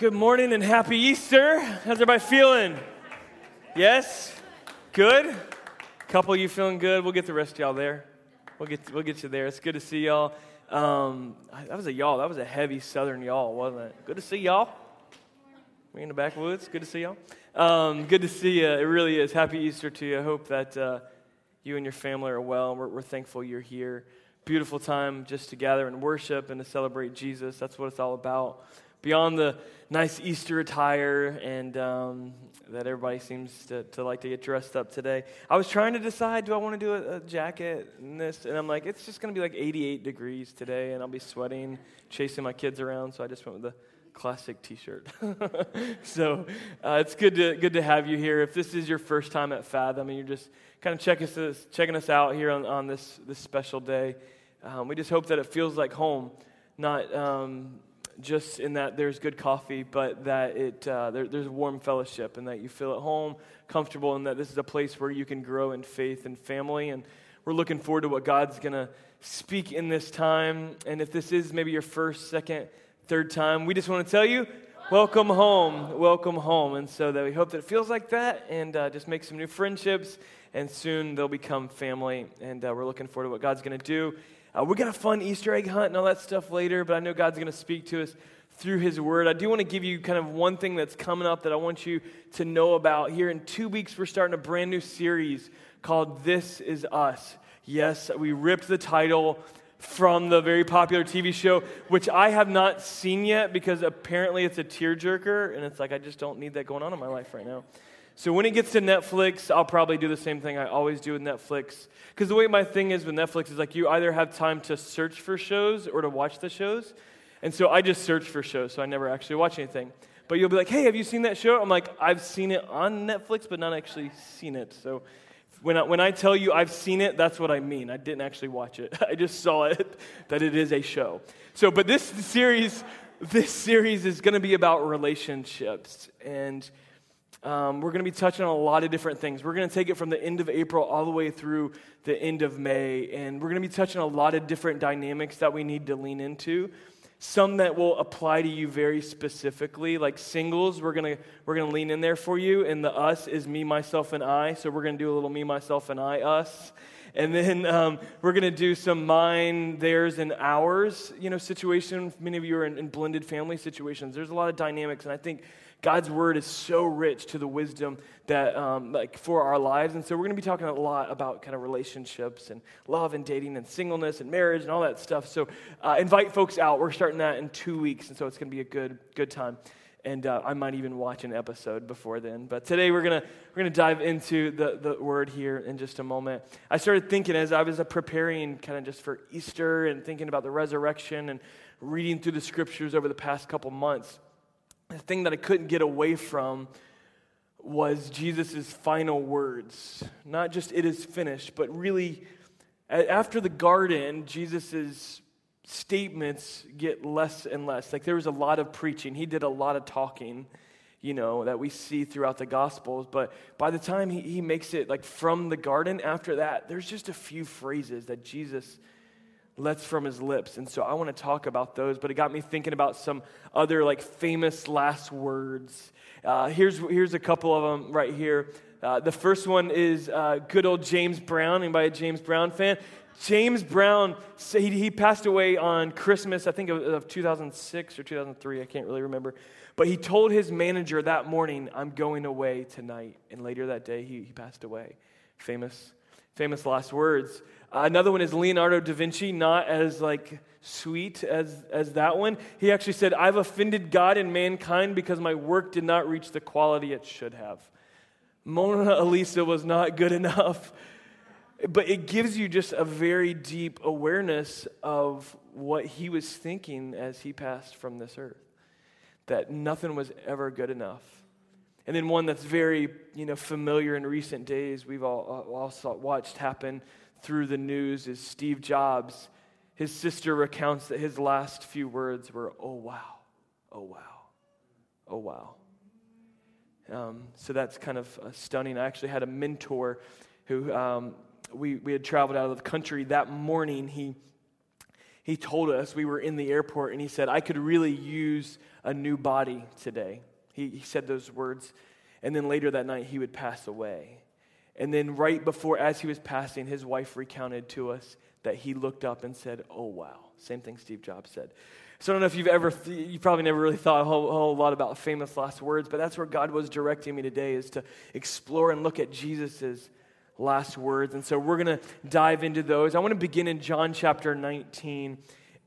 Good morning and happy Easter. How's everybody feeling? Yes? Good? Couple you feeling good? We'll get the rest of y'all there. We'll get, we'll get you there. It's good to see y'all. Um, that was a y'all. That was a heavy southern y'all, wasn't it? Good to see y'all. We in the backwoods. Good to see y'all. Um, good to see you. It really is. Happy Easter to you. I hope that uh, you and your family are well. We're, we're thankful you're here. Beautiful time just to gather and worship and to celebrate Jesus. That's what it's all about beyond the nice Easter attire and um, that everybody seems to, to like to get dressed up today. I was trying to decide do I want to do a, a jacket and this, and I'm like, it's just going to be like 88 degrees today, and I'll be sweating, chasing my kids around, so I just went with the classic t-shirt. So uh, it's good to good to have you here. If this is your first time at fathom and you're just kind of checking us, checking us out here on, on this this special day um, we just hope that it feels like home not um, just in that there's good coffee, but that it, uh, there, there's warm fellowship and that you feel at home, comfortable, and that this is a place where you can grow in faith and family. And we're looking forward to what God's going to speak in this time. And if this is maybe your first, second, third time, we just want to tell you, welcome home, welcome home. And so that we hope that it feels like that and uh, just make some new friendships. And soon they'll become family. And uh, we're looking forward to what God's going to do. Uh, we got a fun Easter egg hunt and all that stuff later, but I know God's going to speak to us through His Word. I do want to give you kind of one thing that's coming up that I want you to know about. Here in two weeks, we're starting a brand new series called This Is Us. Yes, we ripped the title from the very popular TV show, which I have not seen yet because apparently it's a tearjerker, and it's like I just don't need that going on in my life right now. So when it gets to Netflix, I'll probably do the same thing I always do with Netflix. Because the way my thing is with Netflix is like you either have time to search for shows or to watch the shows. And so I just search for shows, so I never actually watch anything. But you'll be like, hey, have you seen that show? I'm like, I've seen it on Netflix, but not actually seen it. So when I, when I tell you I've seen it, that's what I mean. I didn't actually watch it. I just saw it, that it is a show. So, but this series, this series is going to be about relationships. And um, we're going to be touching on a lot of different things. We're going to take it from the end of April all the way through the end of May, and we're going to be touching a lot of different dynamics that we need to lean into. Some that will apply to you very specifically, like singles, we're going to we're to lean in there for you, and the us is me, myself, and I. So we're going to do a little me, myself, and I, us. And then um, we're going to do some mine, theirs, and ours, you know, situation. Many of you are in, in blended family situations. There's a lot of dynamics, and I think God's word is so rich to the wisdom that, um, like, for our lives. And so we're going to be talking a lot about kind of relationships and love and dating and singleness and marriage and all that stuff. So uh, invite folks out. We're starting that in two weeks, and so it's going to be a good, good time. And uh, I might even watch an episode before then. But today we're gonna we're gonna dive into the, the word here in just a moment. I started thinking as I was uh, preparing kind of just for Easter and thinking about the resurrection and reading through the scriptures over the past couple months the thing that I couldn't get away from was Jesus' final words. Not just it is finished, but really, after the garden, Jesus' statements get less and less. Like there was a lot of preaching, he did a lot of talking, you know, that we see throughout the Gospels. But by the time he, he makes it like from the garden, after that, there's just a few phrases that Jesus lets from his lips. And so I want to talk about those, but it got me thinking about some other like famous last words. Uh, here's, here's a couple of them right here. Uh, the first one is uh, good old James Brown. Anybody a James Brown fan? James Brown, he, he passed away on Christmas, I think of, of 2006 or 2003, I can't really remember. But he told his manager that morning, I'm going away tonight. And later that day, he, he passed away. Famous, famous last words. Uh, another one is Leonardo da Vinci, not as like sweet as, as that one. He actually said, I've offended God and mankind because my work did not reach the quality it should have. Mona Lisa was not good enough. But it gives you just a very deep awareness of what he was thinking as he passed from this earth. That nothing was ever good enough. And then one that's very, you know, familiar in recent days, we've all, all watched happen through the news is Steve Jobs. His sister recounts that his last few words were, Oh, wow, oh, wow, oh, wow. Um, so that's kind of uh, stunning. I actually had a mentor who um, we, we had traveled out of the country that morning. He, he told us we were in the airport and he said, I could really use a new body today. He, he said those words. And then later that night, he would pass away. And then, right before, as he was passing, his wife recounted to us that he looked up and said, Oh, wow. Same thing Steve Jobs said. So I don't know if you've ever, you probably never really thought a whole, whole lot about famous last words, but that's where God was directing me today is to explore and look at Jesus's last words. And so we're going to dive into those. I want to begin in John chapter 19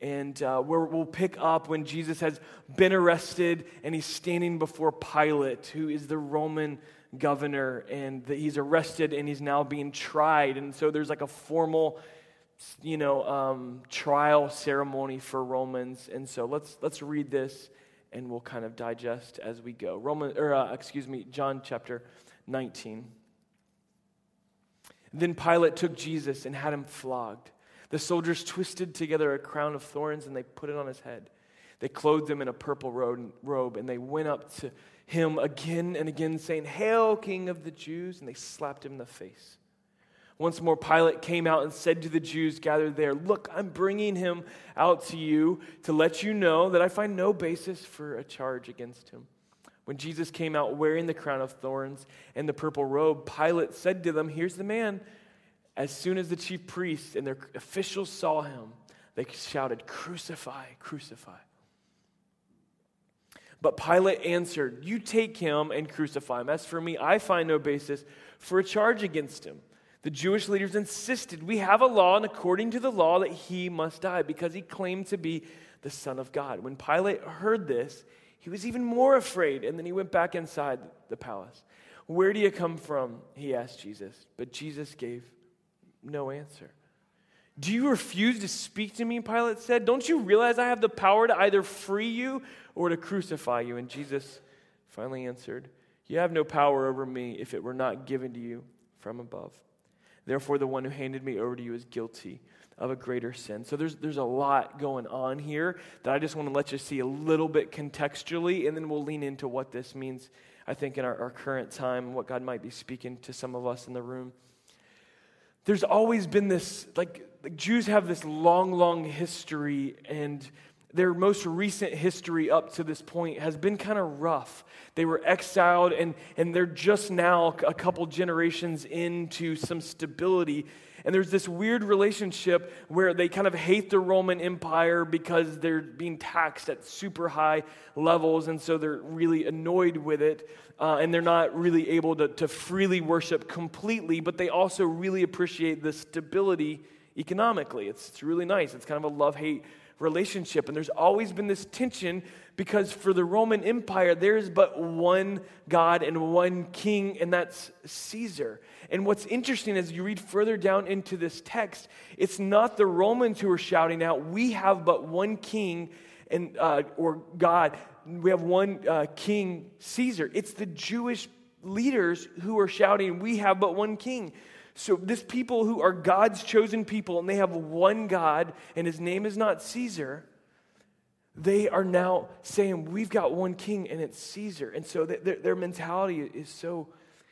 and uh, we'll pick up when Jesus has been arrested and he's standing before Pilate, who is the Roman governor, and that he's arrested and he's now being tried. And so there's like a formal you know, um, trial ceremony for Romans. And so let's, let's read this and we'll kind of digest as we go. Roman, or uh, excuse me, John chapter 19. Then Pilate took Jesus and had him flogged. The soldiers twisted together a crown of thorns and they put it on his head. They clothed him in a purple robe and they went up to him again and again, saying, Hail, King of the Jews! And they slapped him in the face. Once more, Pilate came out and said to the Jews gathered there, Look, I'm bringing him out to you to let you know that I find no basis for a charge against him. When Jesus came out wearing the crown of thorns and the purple robe, Pilate said to them, Here's the man. As soon as the chief priests and their officials saw him, they shouted, Crucify, crucify. But Pilate answered, You take him and crucify him. As for me, I find no basis for a charge against him. The Jewish leaders insisted, We have a law, and according to the law, that he must die because he claimed to be the Son of God. When Pilate heard this, he was even more afraid, and then he went back inside the palace. Where do you come from? He asked Jesus. But Jesus gave no answer. Do you refuse to speak to me? Pilate said. Don't you realize I have the power to either free you or to crucify you? And Jesus finally answered, You have no power over me if it were not given to you from above. Therefore, the one who handed me over to you is guilty of a greater sin. So there's, there's a lot going on here that I just want to let you see a little bit contextually, and then we'll lean into what this means, I think, in our, our current time, what God might be speaking to some of us in the room. There's always been this, like, like Jews have this long, long history, and their most recent history up to this point has been kind of rough. They were exiled, and, and they're just now a couple generations into some stability. And there's this weird relationship where they kind of hate the Roman Empire because they're being taxed at super high levels, and so they're really annoyed with it. Uh, and they're not really able to, to freely worship completely, but they also really appreciate the stability economically. It's, it's really nice. It's kind of a love hate relationship. And there's always been this tension because for the Roman Empire, there is but one God and one king, and that's Caesar. And what's interesting as you read further down into this text, it's not the Romans who are shouting out, We have but one king and, uh, or God. We have one uh, king, Caesar. It's the Jewish leaders who are shouting, We have but one king. So, this people who are God's chosen people and they have one God and his name is not Caesar, they are now saying, We've got one king and it's Caesar. And so their, their mentality is so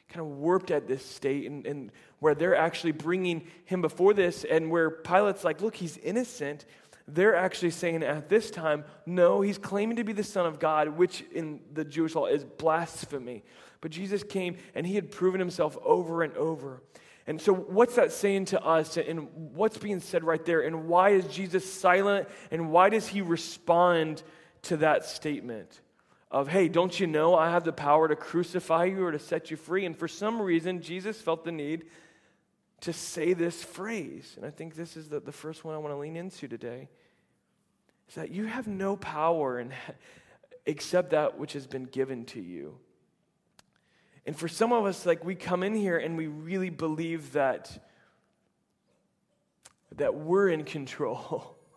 kind of warped at this state and, and where they're actually bringing him before this and where Pilate's like, Look, he's innocent. They're actually saying at this time, no, he's claiming to be the Son of God, which in the Jewish law is blasphemy. But Jesus came and he had proven himself over and over. And so, what's that saying to us, and what's being said right there, and why is Jesus silent, and why does he respond to that statement of, hey, don't you know I have the power to crucify you or to set you free? And for some reason, Jesus felt the need to say this phrase. And I think this is the, the first one I want to lean into today is that you have no power in, except that which has been given to you. And for some of us, like we come in here and we really believe that, that we're in control.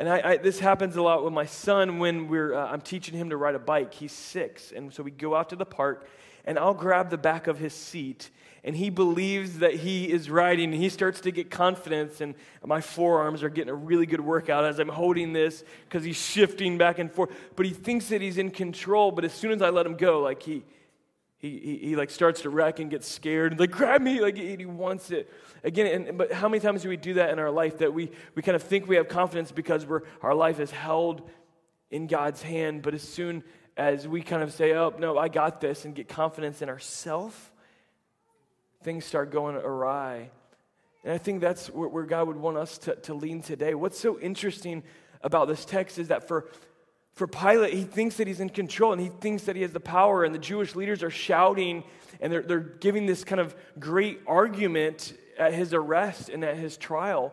And I, I, this happens a lot with my son when we're, uh, I'm teaching him to ride a bike. He's six. And so we go out to the park, and I'll grab the back of his seat, and he believes that he is riding, and he starts to get confidence, and my forearms are getting a really good workout as I'm holding this because he's shifting back and forth. But he thinks that he's in control, but as soon as I let him go, like he, He, he, he, like starts to wreck and gets scared. And like grab me like he, he wants it. Again and, but how many times do we do that in our life that we, we kind of think we have confidence because we're, our life is held in god's hand but as soon as we kind of say oh no i got this and get confidence in ourself things start going awry. And i think that's where, where god would want us to, to lean today. What's so interesting about this text is that for for Pilate, he thinks that he's in control and he thinks that he has the power, and the Jewish leaders are shouting and they're, they're giving this kind of great argument at his arrest and at his trial.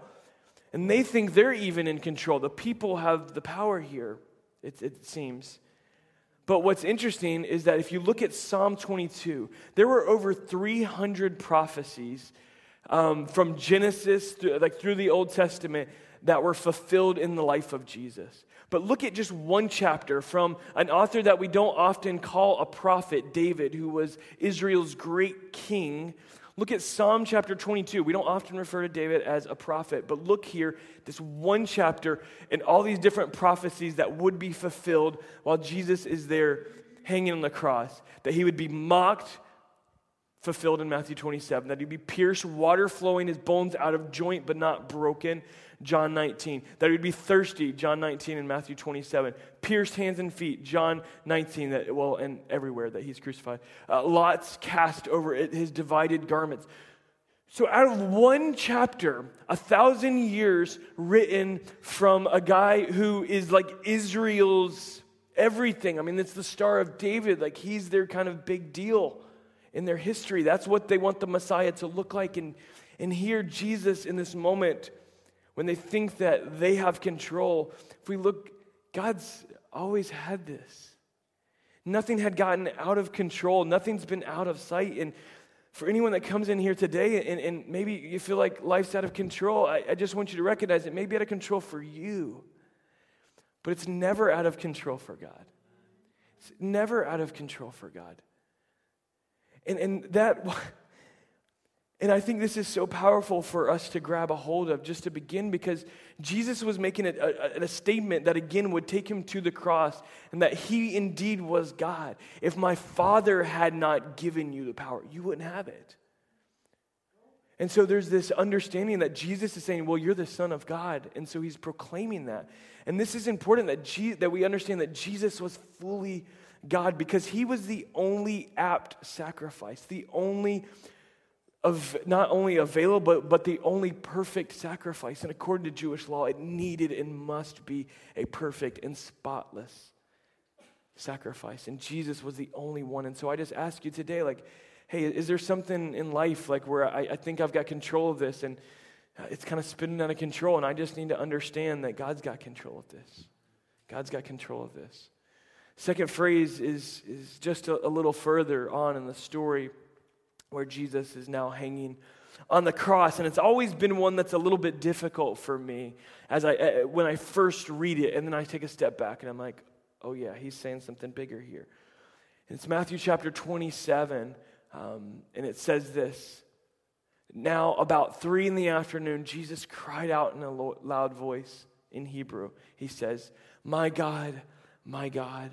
And they think they're even in control. The people have the power here, it, it seems. But what's interesting is that if you look at Psalm 22, there were over 300 prophecies um, from Genesis, through, like through the Old Testament, that were fulfilled in the life of Jesus. But look at just one chapter from an author that we don't often call a prophet, David, who was Israel's great king. Look at Psalm chapter 22. We don't often refer to David as a prophet, but look here, this one chapter and all these different prophecies that would be fulfilled while Jesus is there hanging on the cross. That he would be mocked, fulfilled in Matthew 27. That he'd be pierced, water flowing, his bones out of joint but not broken. John 19. That he'd be thirsty, John 19 and Matthew 27. Pierced hands and feet, John 19, that, well, and everywhere that he's crucified. Uh, lots cast over his divided garments. So, out of one chapter, a thousand years written from a guy who is like Israel's everything. I mean, it's the Star of David. Like, he's their kind of big deal in their history. That's what they want the Messiah to look like. And, and here, Jesus, in this moment, when they think that they have control, if we look, God's always had this. Nothing had gotten out of control, nothing's been out of sight. And for anyone that comes in here today and, and maybe you feel like life's out of control, I, I just want you to recognize it may be out of control for you, but it's never out of control for God. It's never out of control for God. And, and that and I think this is so powerful for us to grab a hold of just to begin because Jesus was making a, a, a, statement that again would take him to the cross and that he indeed was God. If my Father had not given you the power, you wouldn't have it. And so there's this understanding that Jesus is saying, Well, you're the Son of God. And so he's proclaiming that. And this is important that, Je- that we understand that Jesus was fully God because he was the only apt sacrifice, the only of not only available, but the only perfect sacrifice. And according to Jewish law, it needed and must be a perfect and spotless sacrifice. And Jesus was the only one. And so I just ask you today, like, hey, is there something in life like where I, I think I've got control of this and uh, it's kind of spinning out of control, and I just need to understand that God's got control of this. God's got control of this. Second phrase is, is just a, a little further on in the story where Jesus is now hanging on the cross. And it's always been one that's a little bit difficult for me as i uh, when i first read it and then i take a step back and i'm like oh yeah he's saying something bigger here. It's matthew chapter 27 um, and it says this now about three in the afternoon jesus cried out in a loud voice in hebrew. He says my god my god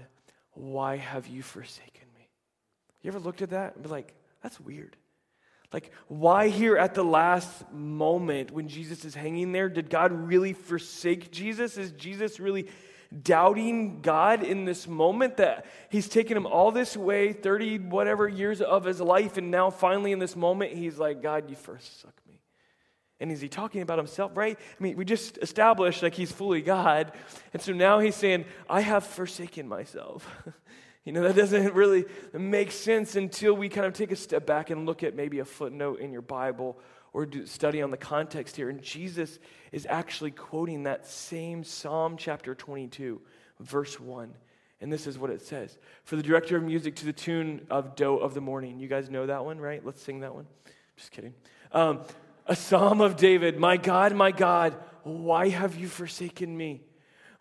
why have you forsaken me? You ever looked at that and be like that's weird. Like, why here at the last moment when Jesus is hanging there? Did God really forsake Jesus? Is Jesus really doubting God in this moment that he's taken him all this way, 30 whatever years of his life, and now finally in this moment, he's like, God, you forsook me. And is he talking about himself, right? I mean, we just established like he's fully God. And so now he's saying, I have forsaken myself. You know, that doesn't really make sense until we kind of take a step back and look at maybe a footnote in your Bible or study on the context here. And Jesus is actually quoting that same Psalm chapter 22, verse 1. And this is what it says For the director of music to the tune of Doe of the Morning. You guys know that one, right? Let's sing that one. Just kidding. Um, a psalm of David My God, my God, why have you forsaken me?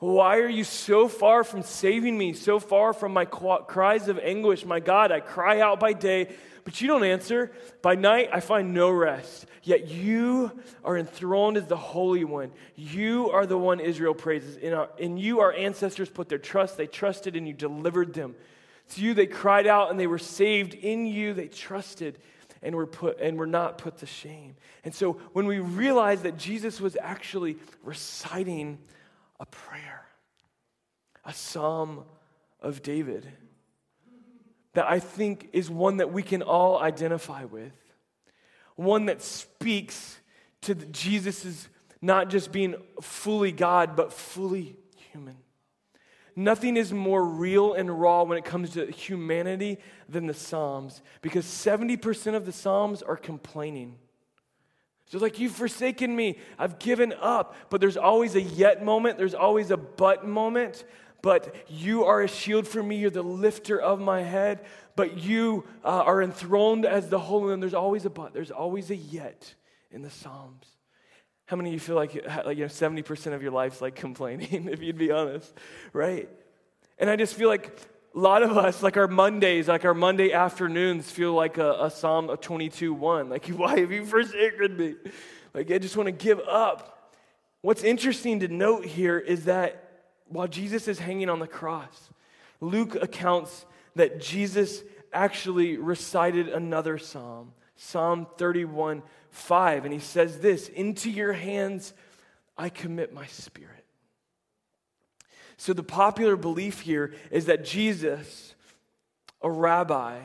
Why are you so far from saving me, so far from my cries of anguish? My God, I cry out by day, but you don't answer. By night, I find no rest. Yet you are enthroned as the Holy One. You are the one Israel praises. In, our, in you, our ancestors put their trust. They trusted and you delivered them. To you they cried out and they were saved. In you they trusted and were put and were not put to shame. And so when we realize that Jesus was actually reciting a prayer, a psalm of David, that I think is one that we can all identify with. One that speaks to Jesus' not just being fully God, but fully human. Nothing is more real and raw when it comes to humanity than the Psalms because 70% of the Psalms are complaining. So, like, you've forsaken me, I've given up. But there's always a yet moment, there's always a but moment. But you are a shield for me, you're the lifter of my head. But you uh, are enthroned as the Holy One. There's always a but, there's always a yet in the Psalms. How many of you feel like, like you know, 70% of your life's like complaining, if you'd be honest, right? And I just feel like a lot of us, like our Mondays, like our Monday afternoons, feel like a, a Psalm 22 1. Like, why have you forsaken me? Like, I just want to give up. What's interesting to note here is that while Jesus is hanging on the cross, Luke accounts that Jesus actually recited another psalm, Psalm 31 5. And he says this Into your hands I commit my spirit. So the popular belief here is that Jesus, a rabbi,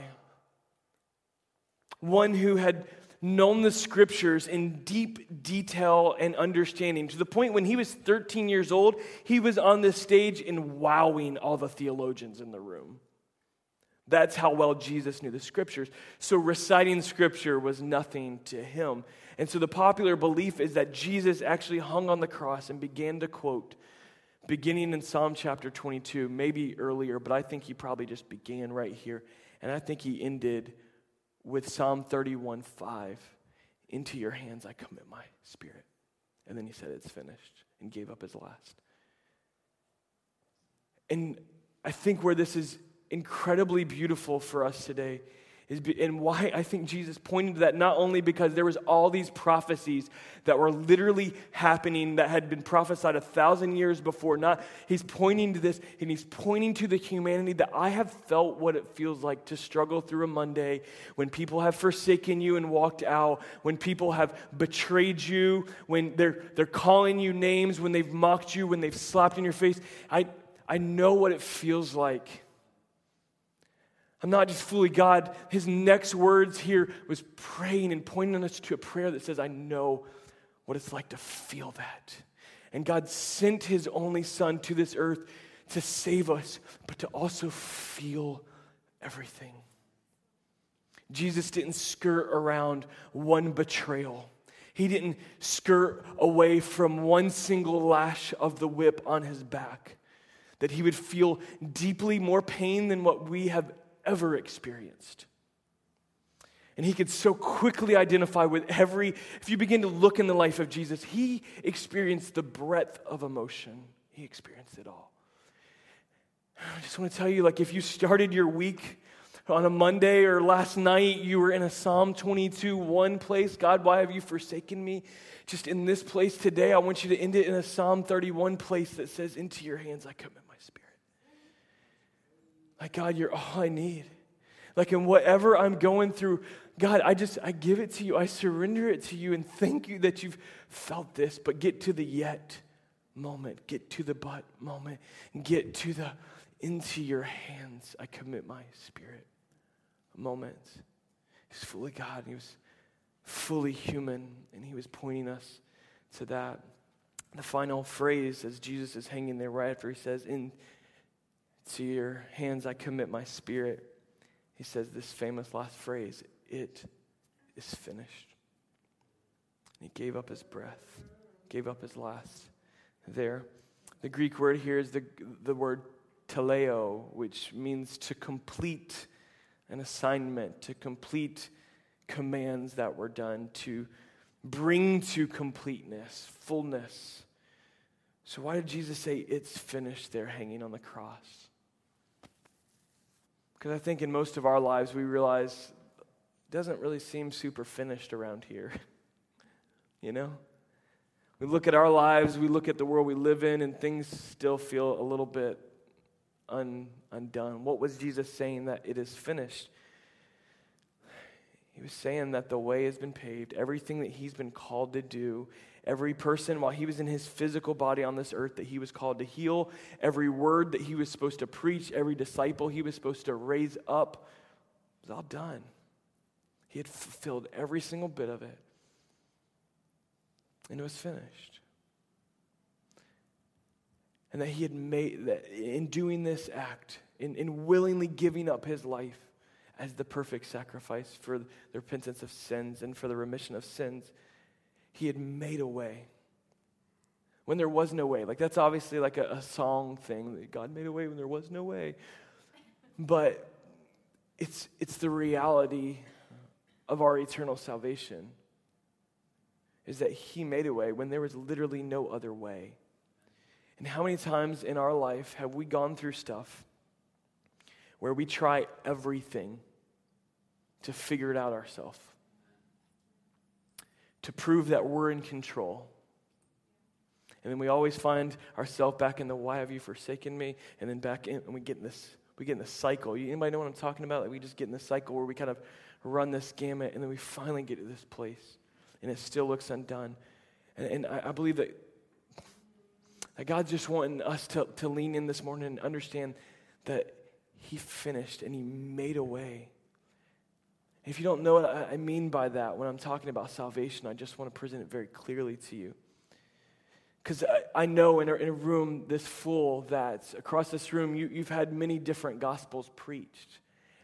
one who had known the scriptures in deep detail and understanding to the point when he was 13 years old, he was on the stage and wowing all the theologians in the room. That's how well Jesus knew the scriptures. So reciting scripture was nothing to him. And so the popular belief is that Jesus actually hung on the cross and began to quote, beginning in Psalm chapter 22, maybe earlier, but I think he probably just began right here. And I think he ended with Psalm 31 5. Into your hands I commit my spirit. And then he said, It's finished, and gave up his last. And I think where this is incredibly beautiful for us today is be, and why I think Jesus pointed to that not only because there was all these prophecies that were literally happening that had been prophesied a thousand years before. Not he's pointing to this and he's pointing to the humanity that I have felt what it feels like to struggle through a Monday when people have forsaken you and walked out, when people have betrayed you, when they're they're calling you names, when they've mocked you, when they've slapped in your face. I I know what it feels like I'm not just fully God. His next words here was praying and pointing us to a prayer that says, I know what it's like to feel that. And God sent his only son to this earth to save us, but to also feel everything. Jesus didn't skirt around one betrayal. He didn't skirt away from one single lash of the whip on his back. That he would feel deeply more pain than what we have ever experienced. And he could so quickly identify with every, if you begin to look in the life of Jesus, he experienced the breadth of emotion. He experienced it all. I just want to tell you, like, if you started your week on a Monday or last night, you were in a Psalm 22, one place, God, why have you forsaken me? Just in this place today, I want you to end it in a Psalm 31 place that says, Into your hands I commit. Like, God, you're all I need. Like, in whatever I'm going through, God, I just, I give it to you. I surrender it to you and thank you that you've felt this. But get to the yet moment, get to the but moment, get to the into your hands I commit my spirit moment. He's fully God and he was fully human and he was pointing us to that. The final phrase as Jesus is hanging there right after he says, In to your hands I commit my spirit. He says this famous last phrase it is finished. he gave up his breath, gave up his last there. The Greek word here is the, the word teleo, which means to complete an assignment, to complete commands that were done, to bring to completeness, fullness. So, why did Jesus say it's finished there hanging on the cross? Because I think in most of our lives we realize it doesn't really seem super finished around here. you know? We look at our lives, we look at the world we live in, and things still feel a little bit un, undone. What was Jesus saying that it is finished? He was saying that the way has been paved. Everything that he's been called to do, every person while he was in his physical body on this earth that he was called to heal, every word that he was supposed to preach, every disciple he was supposed to raise up—it was all done. He had fulfilled every single bit of it. And it was finished. And that he had made that in doing this act, in, in willingly giving up his life, as the perfect sacrifice for the repentance of sins and for the remission of sins. He had made a way when there was no way. Like, that's obviously like a, a song thing. That God made a way when there was no way. But it's, it's the reality of our eternal salvation is that He made a way when there was literally no other way. And how many times in our life have we gone through stuff where we try everything to figure it out ourselves, to prove that we're in control. And then we always find ourselves back in the why have you forsaken me? And then back in, and we get in this, we get in this cycle. Anybody know what I'm talking about? Like we just get in this cycle where we kind of run this gamut and then we finally get to this place and it still looks undone. And, and I, I, believe that, that God's just wanting us to, to lean in this morning and understand that He finished and He made a way if you don't know what I mean by that when I'm talking about salvation, I just want to present it very clearly to you. Because I, I, know in a, in a, room this full that across this room you, you've had many different gospels preached.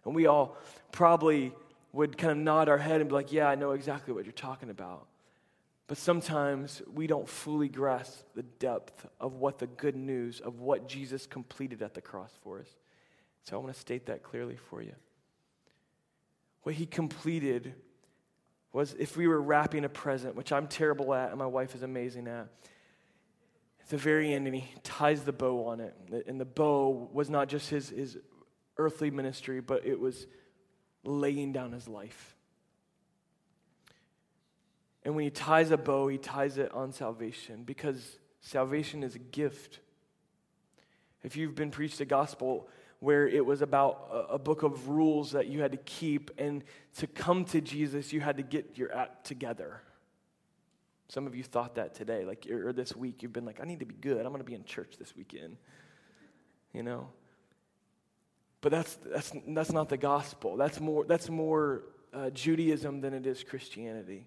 And we all probably would kind of nod our head and be like, yeah, I know exactly what you're talking about. But sometimes we don't fully grasp the depth of what the good news of what Jesus completed at the cross for us. So I want to state that clearly for you what he completed was if we were wrapping a present, which I'm terrible at and my wife is amazing at. At the very end, and he ties the bow on it. And the bow was not just his, his earthly ministry, but it was laying down his life. And when he ties a bow, he ties it on salvation because salvation is a gift. If you've been preached the gospel, where it was about a, a, book of rules that you had to keep, and to come to Jesus, you had to get your act together. Some of you thought that today, like, or this week, you've been like, I need to be good. I'm going to be in church this weekend. You know? But that's, that's, that's not the gospel. That's more, that's more uh, Judaism than it is Christianity.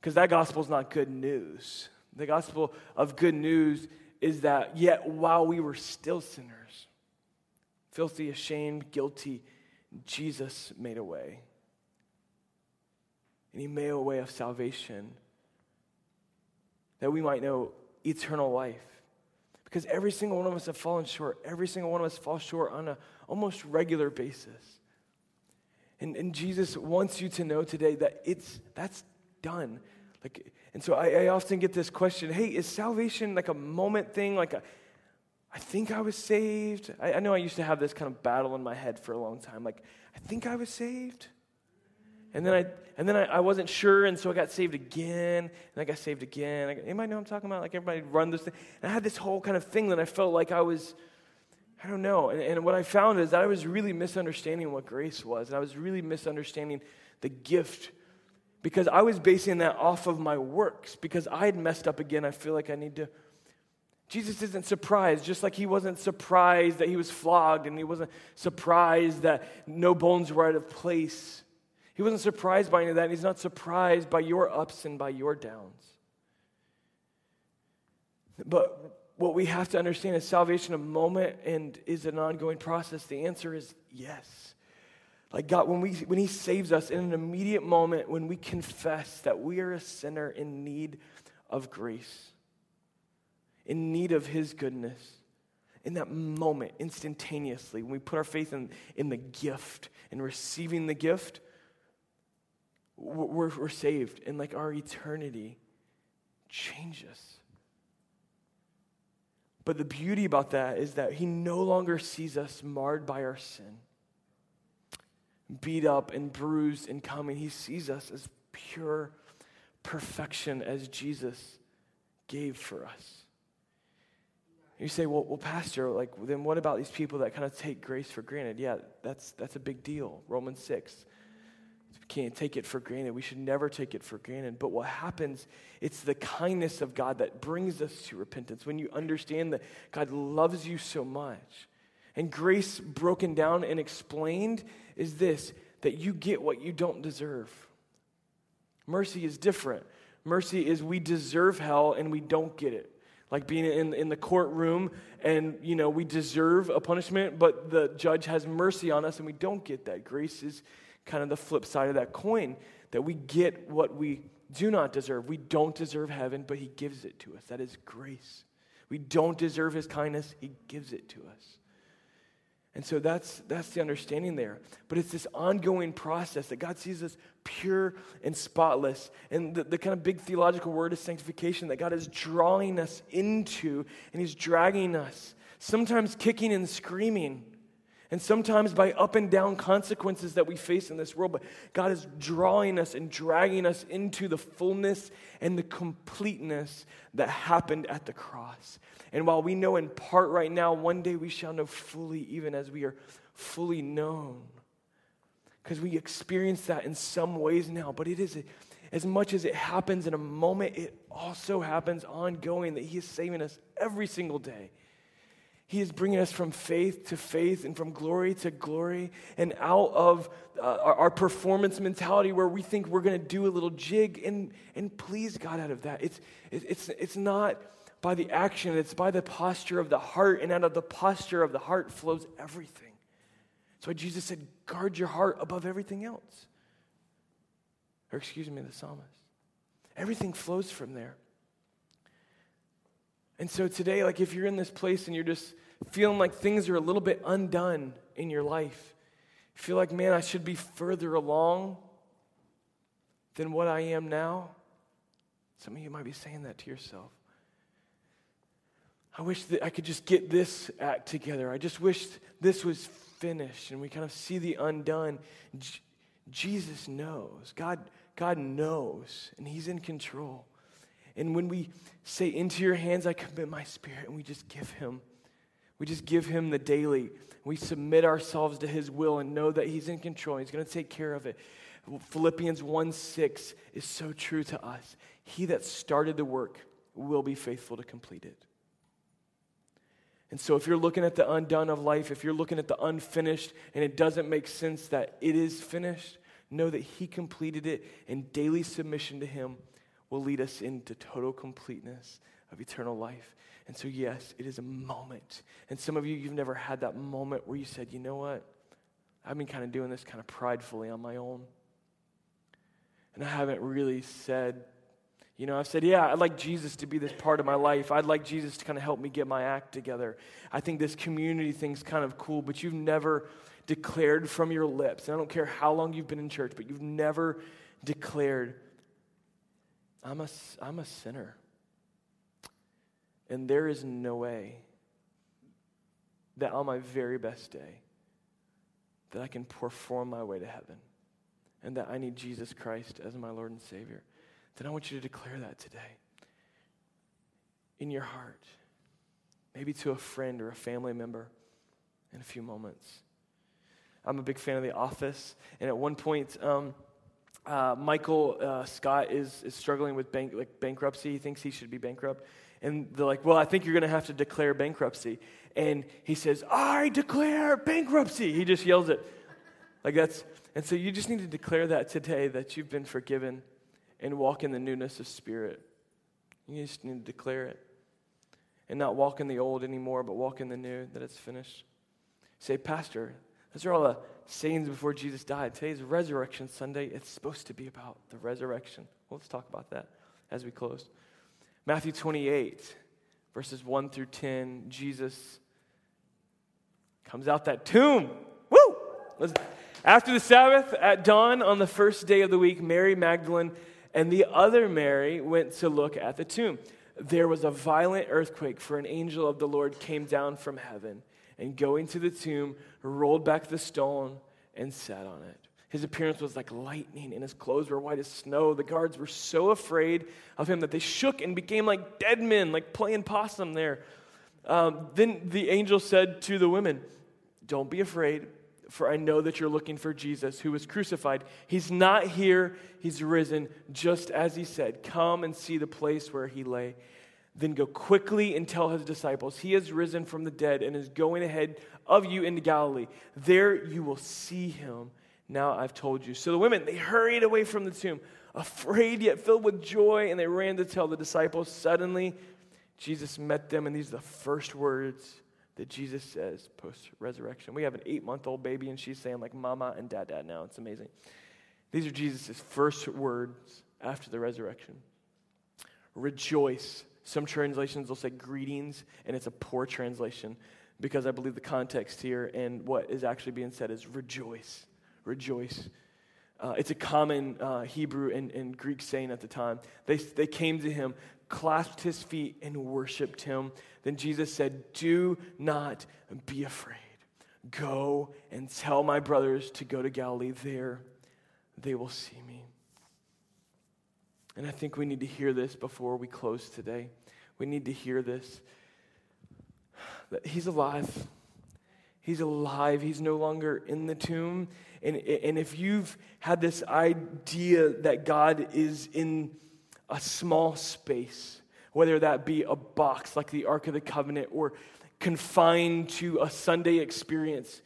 Because that gospel is not good news. The gospel of good news is that yet while we were still sinners, filthy, ashamed, guilty, Jesus made a way. And he made a way of salvation that we might know eternal life. Because every single one of us have fallen short. Every single one of us falls short on an almost regular basis. And, and Jesus wants you to know today that it's that's done. Like and so I, I, often get this question hey, is salvation like a moment thing? Like, a, I think I was saved. I, I know I used to have this kind of battle in my head for a long time. Like, I think I was saved. And then I and then I, I, wasn't sure, and so I got saved again, and I got saved again. I, anybody know I'm talking about? Like everybody run this thing. And I had this whole kind of thing that I felt like I was, I don't know. And, and what I found is that I was really misunderstanding what grace was, and I was really misunderstanding the gift because I was basing that off of my works. Because I had messed up again, I feel like I need to. Jesus isn't surprised, just like he wasn't surprised that he was flogged and he wasn't surprised that no bones were out of place. He wasn't surprised by any of that, and he's not surprised by your ups and by your downs. But what we have to understand is salvation a moment and is an ongoing process. The answer is yes. Like God, when, we, when He saves us in an immediate moment, when we confess that we are a sinner in need of grace, in need of His goodness, in that moment, instantaneously, when we put our faith in, in the gift and receiving the gift, we're, we're saved. And like our eternity changes. But the beauty about that is that He no longer sees us marred by our sin beat up and bruised and coming. He sees us as pure perfection as Jesus gave for us. You say, well, well, Pastor, like, then what about these people that kind of take grace for granted? Yeah, that's, that's a big deal. Romans 6. We can't take it for granted. We should never take it for granted. But what happens, it's the kindness of God that brings us to repentance. When you understand that God loves you so much. And grace broken down and explained is this that you get what you don't deserve. Mercy is different. Mercy is we deserve hell and we don't get it. Like being in, in the courtroom and you know we deserve a punishment but the judge has mercy on us and we don't get that. Grace is kind of the flip side of that coin that we get what we do not deserve. We don't deserve heaven but he gives it to us. That is grace. We don't deserve his kindness. He gives it to us and so that's, that's the understanding there. But it's this ongoing process that God sees us pure and spotless. And the, the kind of big theological word is sanctification that God is drawing us into and He's dragging us, sometimes kicking and screaming, and sometimes by up and down consequences that we face in this world. But God is drawing us and dragging us into the fullness and the completeness that happened at the cross. And while we know in part right now, one day we shall know fully, even as we are fully known. Because we experience that in some ways now, but it is a, as much as it happens in a moment, it also happens ongoing that He is saving us every single day. He is bringing us from faith to faith and from glory to glory and out of uh, our, performance mentality where we think we're going to do a little jig and, and please God out of that. It's, it's, it's not by the action, it's by the posture of the heart, and out of the posture of the heart flows everything. That's why Jesus said, guard your heart above everything else. Or excuse me, the psalmist. Everything flows from there. And so today, like if you're in this place and you're just feeling like things are a little bit undone in your life, feel like, man, I should be further along than what I am now. Some of you might be saying that to yourself. I wish that I could just get this act together. I just wish this was finished and we kind of see the undone. J- Jesus knows. God, God knows, and He's in control. And when we say, Into your hands I commit my spirit, and we just give Him, we just give Him the daily. We submit ourselves to His will and know that He's in control. He's going to take care of it. Philippians 1 6 is so true to us. He that started the work will be faithful to complete it. And so, if you're looking at the undone of life, if you're looking at the unfinished, and it doesn't make sense that it is finished, know that He completed it, in daily submission to Him will lead us into total completeness of eternal life. And so, yes, it is a moment. And some of you, you've never had that moment where you said, you know what? I've been kind of doing this kind of pridefully on my own. And I haven't really said you know, I've said, yeah, I'd like Jesus to be this part of my life. I'd like Jesus to kind of help me get my act together. I think this community thing's kind of cool, but you've never declared from your lips, and I don't care how long you've been in church, but you've never declared, I'm a, I'm a sinner. And there is no way that on my very best day that I can perform my way to heaven and that I need Jesus Christ as my Lord and Savior then I want you to declare that today in your heart, maybe to a friend or a family member in a few moments. I'm a big fan of The Office, and at one point, um, uh, Michael uh, Scott is, is struggling with bank, like bankruptcy. He thinks he should be bankrupt. And they're like, Well, I think you're going to have to declare bankruptcy. And he says, I declare bankruptcy. He just yells it. Like that's, and so you just need to declare that today that you've been forgiven and walk in the newness of spirit. You just need to declare it. And not walk in the old anymore, but walk in the new, that it's finished. Say, Pastor, those are all the sayings before Jesus died. Today's Resurrection Sunday. It's supposed to be about the resurrection. Well, let's talk about that as we close. Matthew 28, verses 1 through 10, Jesus comes out that tomb. Woo! Let's, after the Sabbath, at dawn on the first day of the week, Mary Magdalene and the other Mary went to look at the tomb. There was a violent earthquake, for an angel of the Lord came down from heaven and going to the tomb, rolled back the stone and sat on it. His appearance was like lightning, and his clothes were white as snow. The guards were so afraid of him that they shook and became like dead men, like playing possum there. Um, then the angel said to the women, Don't be afraid, for I know that you're looking for Jesus who was crucified. He's not here, he's risen, just as he said. Come and see the place where he lay. Then go quickly and tell his disciples, He has risen from the dead and is going ahead of you into Galilee. There you will see him. Now I've told you. So the women, they hurried away from the tomb, afraid yet filled with joy, and they ran to tell the disciples. Suddenly, Jesus met them, and these are the first words that Jesus says post resurrection. We have an eight month old baby, and she's saying, like, mama and dad, dad now. It's amazing. These are Jesus' first words after the resurrection Rejoice. Some translations will say greetings, and it's a poor translation because I believe the context here and what is actually being said is rejoice. Rejoice. Uh, it's a common uh, Hebrew and, and Greek saying at the time. They, they came to him, clasped his feet, and worshiped him. Then Jesus said, Do not be afraid. Go and tell my brothers to go to Galilee. There they will see me. And I think we need to hear this before we close today. We need to hear this that he's alive. He's alive. He's no longer in the tomb. And, and if you've had this idea that God is in a small space, whether that be a box like the Ark of the Covenant or confined to a Sunday experience,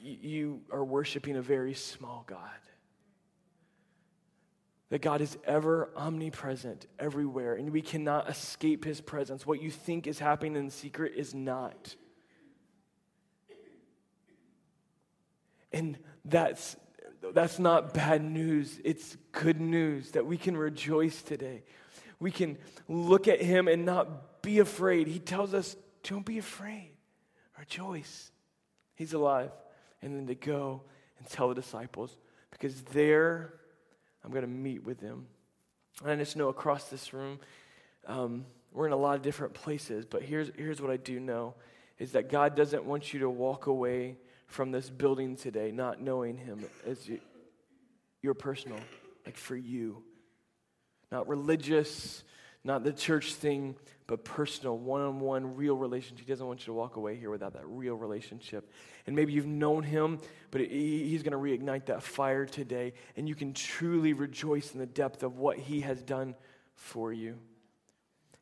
you are worshiping a very small God. That God is ever omnipresent everywhere, and we cannot escape his presence. What you think is happening in secret is not. And that's, that's not bad news. It's good news that we can rejoice today. We can look at him and not be afraid. He tells us, don't be afraid, rejoice. He's alive. And then to go and tell the disciples, because there I'm going to meet with them. And I just know across this room, um, we're in a lot of different places, but here's, here's what I do know is that God doesn't want you to walk away from this building today, not knowing Him as you, your personal, like for you. Not religious, not the church thing, but personal, one on one, real relationship. He doesn't want you to walk away here without that real relationship. And maybe you've known Him, but He's going to reignite that fire today, and you can truly rejoice in the depth of what He has done for you.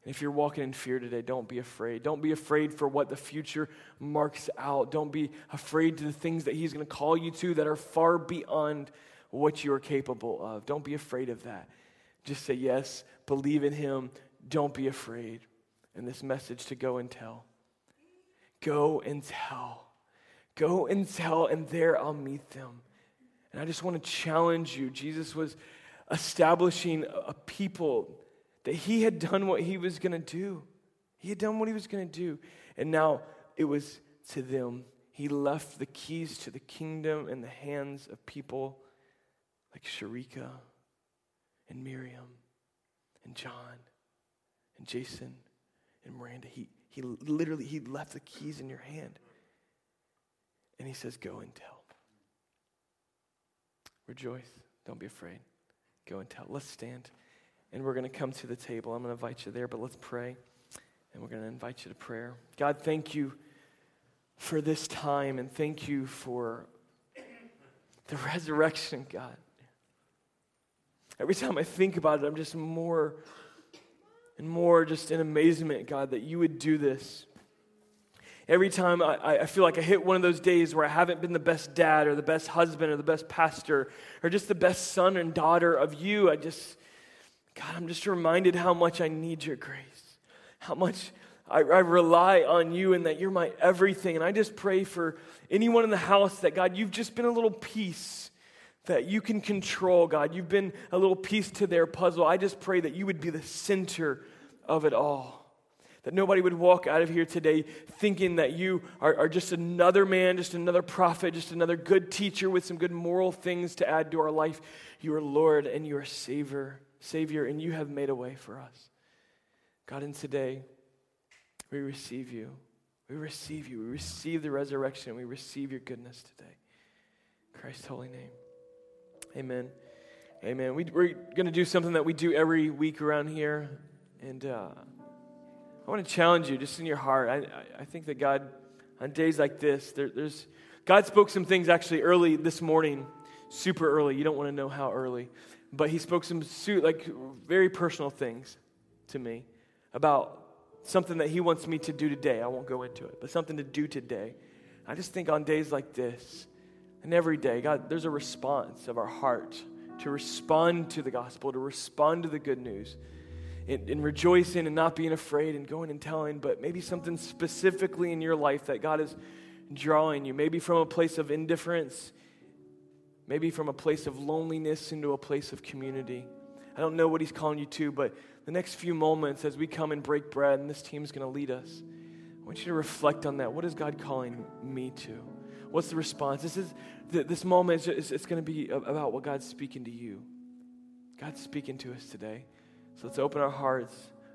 And if you're walking in fear today, don't be afraid. Don't be afraid for what the future marks out. Don't be afraid to the things that He's going to call you to that are far beyond what you are capable of. Don't be afraid of that. Just say yes, believe in Him, don't be afraid. And this message to go and tell. Go and tell. Go and tell, and there I'll meet them. And I just want to challenge you. Jesus was establishing a people that he had done what he was going to do. He had done what he was going to do. And now it was to them. He left the keys to the kingdom in the hands of people like Sharika and Miriam and John and Jason and Miranda. He, he literally he left the keys in your hand. And he says, Go and tell. Rejoice. Don't be afraid. Go and tell. Let's stand and we're going to come to the table. I'm going to invite you there, but let's pray. And we're going to invite you to prayer. God, thank you for this time and thank you for the resurrection, God. Every time I think about it, I'm just more and more just in amazement, God, that you would do this. Every time I, I feel like I hit one of those days where I haven't been the best dad or the best husband or the best pastor or just the best son and daughter of you, I just God, I'm just reminded how much I need your grace, how much I, I, rely on you and that you're my everything. And I just pray for anyone in the house that, God, you've just been a little piece that you can control, God. You've been a little piece to their puzzle. I just pray that you would be the center of it all. That nobody would walk out of here today thinking that you are, are just another man, just another prophet, just another good teacher with some good moral things to add to our life. You are Lord and you are Savior. Savior, and you have made a way for us. God, and today we receive you. We receive you. We receive the resurrection. We receive your goodness today. Christ's holy name. Amen. Amen. We, are going to do something that we do every week around here. And uh, I want to challenge you just in your heart. I, I, think that God, on days like this, there, there's God spoke some things actually early this morning, super early. You don't want to know how early, but He spoke some like very personal things to me about something that He wants me to do today. I won't go into it, but something to do today. I just think on days like this, and every day, God, there's a response of our heart to respond to the gospel, to respond to the good news, in, in rejoicing and not being afraid and going and telling, but maybe something specifically in your life that God is drawing you, maybe from a place of indifference, maybe from a place of loneliness into a place of community. I don't know what He's calling you to, but the next few moments as we come and break bread and this team's going to lead us, I want you to reflect on that. What is God calling me to? What's the response? This is this moment is it's going to be about what God's speaking to you. God's speaking to us today. So let's open our hearts,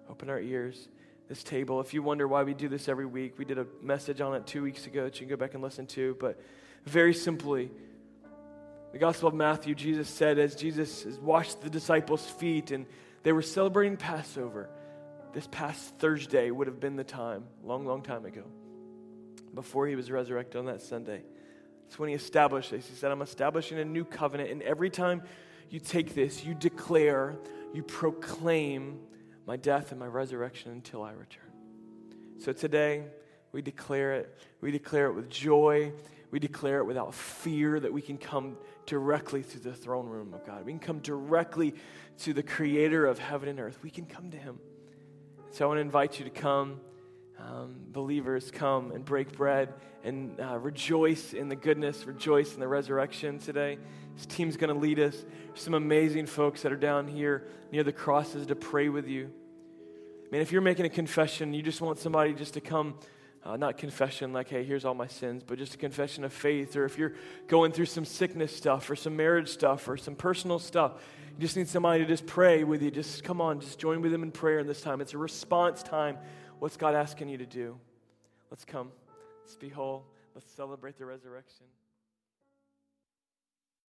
open our ears. This table. If you wonder why we do this every week, we did a message on it two weeks ago that you can go back and listen to. But very simply, the Gospel of Matthew, Jesus said, as Jesus washed the disciples' feet and they were celebrating Passover, this past Thursday would have been the time, long, long time ago, before he was resurrected on that Sunday. That's when he established this. He said, I'm establishing a new covenant. And every time you take this, you declare, you proclaim my death and my resurrection until I return. So today, we declare it. We declare it with joy. We declare it without fear that we can come directly to the throne room of God. We can come directly to the creator of heaven and earth. We can come to him. So I want to invite you to come um, believers come and break bread and uh, rejoice in the goodness, rejoice in the resurrection today. This team's going to lead us. Some amazing folks that are down here near the crosses to pray with you. Man, if you're making a confession, you just want somebody just to come, uh, not confession like, hey, here's all my sins, but just a confession of faith. Or if you're going through some sickness stuff or some marriage stuff or some personal stuff, you just need somebody to just pray with you. Just come on, just join with them in prayer in this time. It's a response time What's God asking you to do? Let's come. Let's be whole. Let's celebrate the resurrection.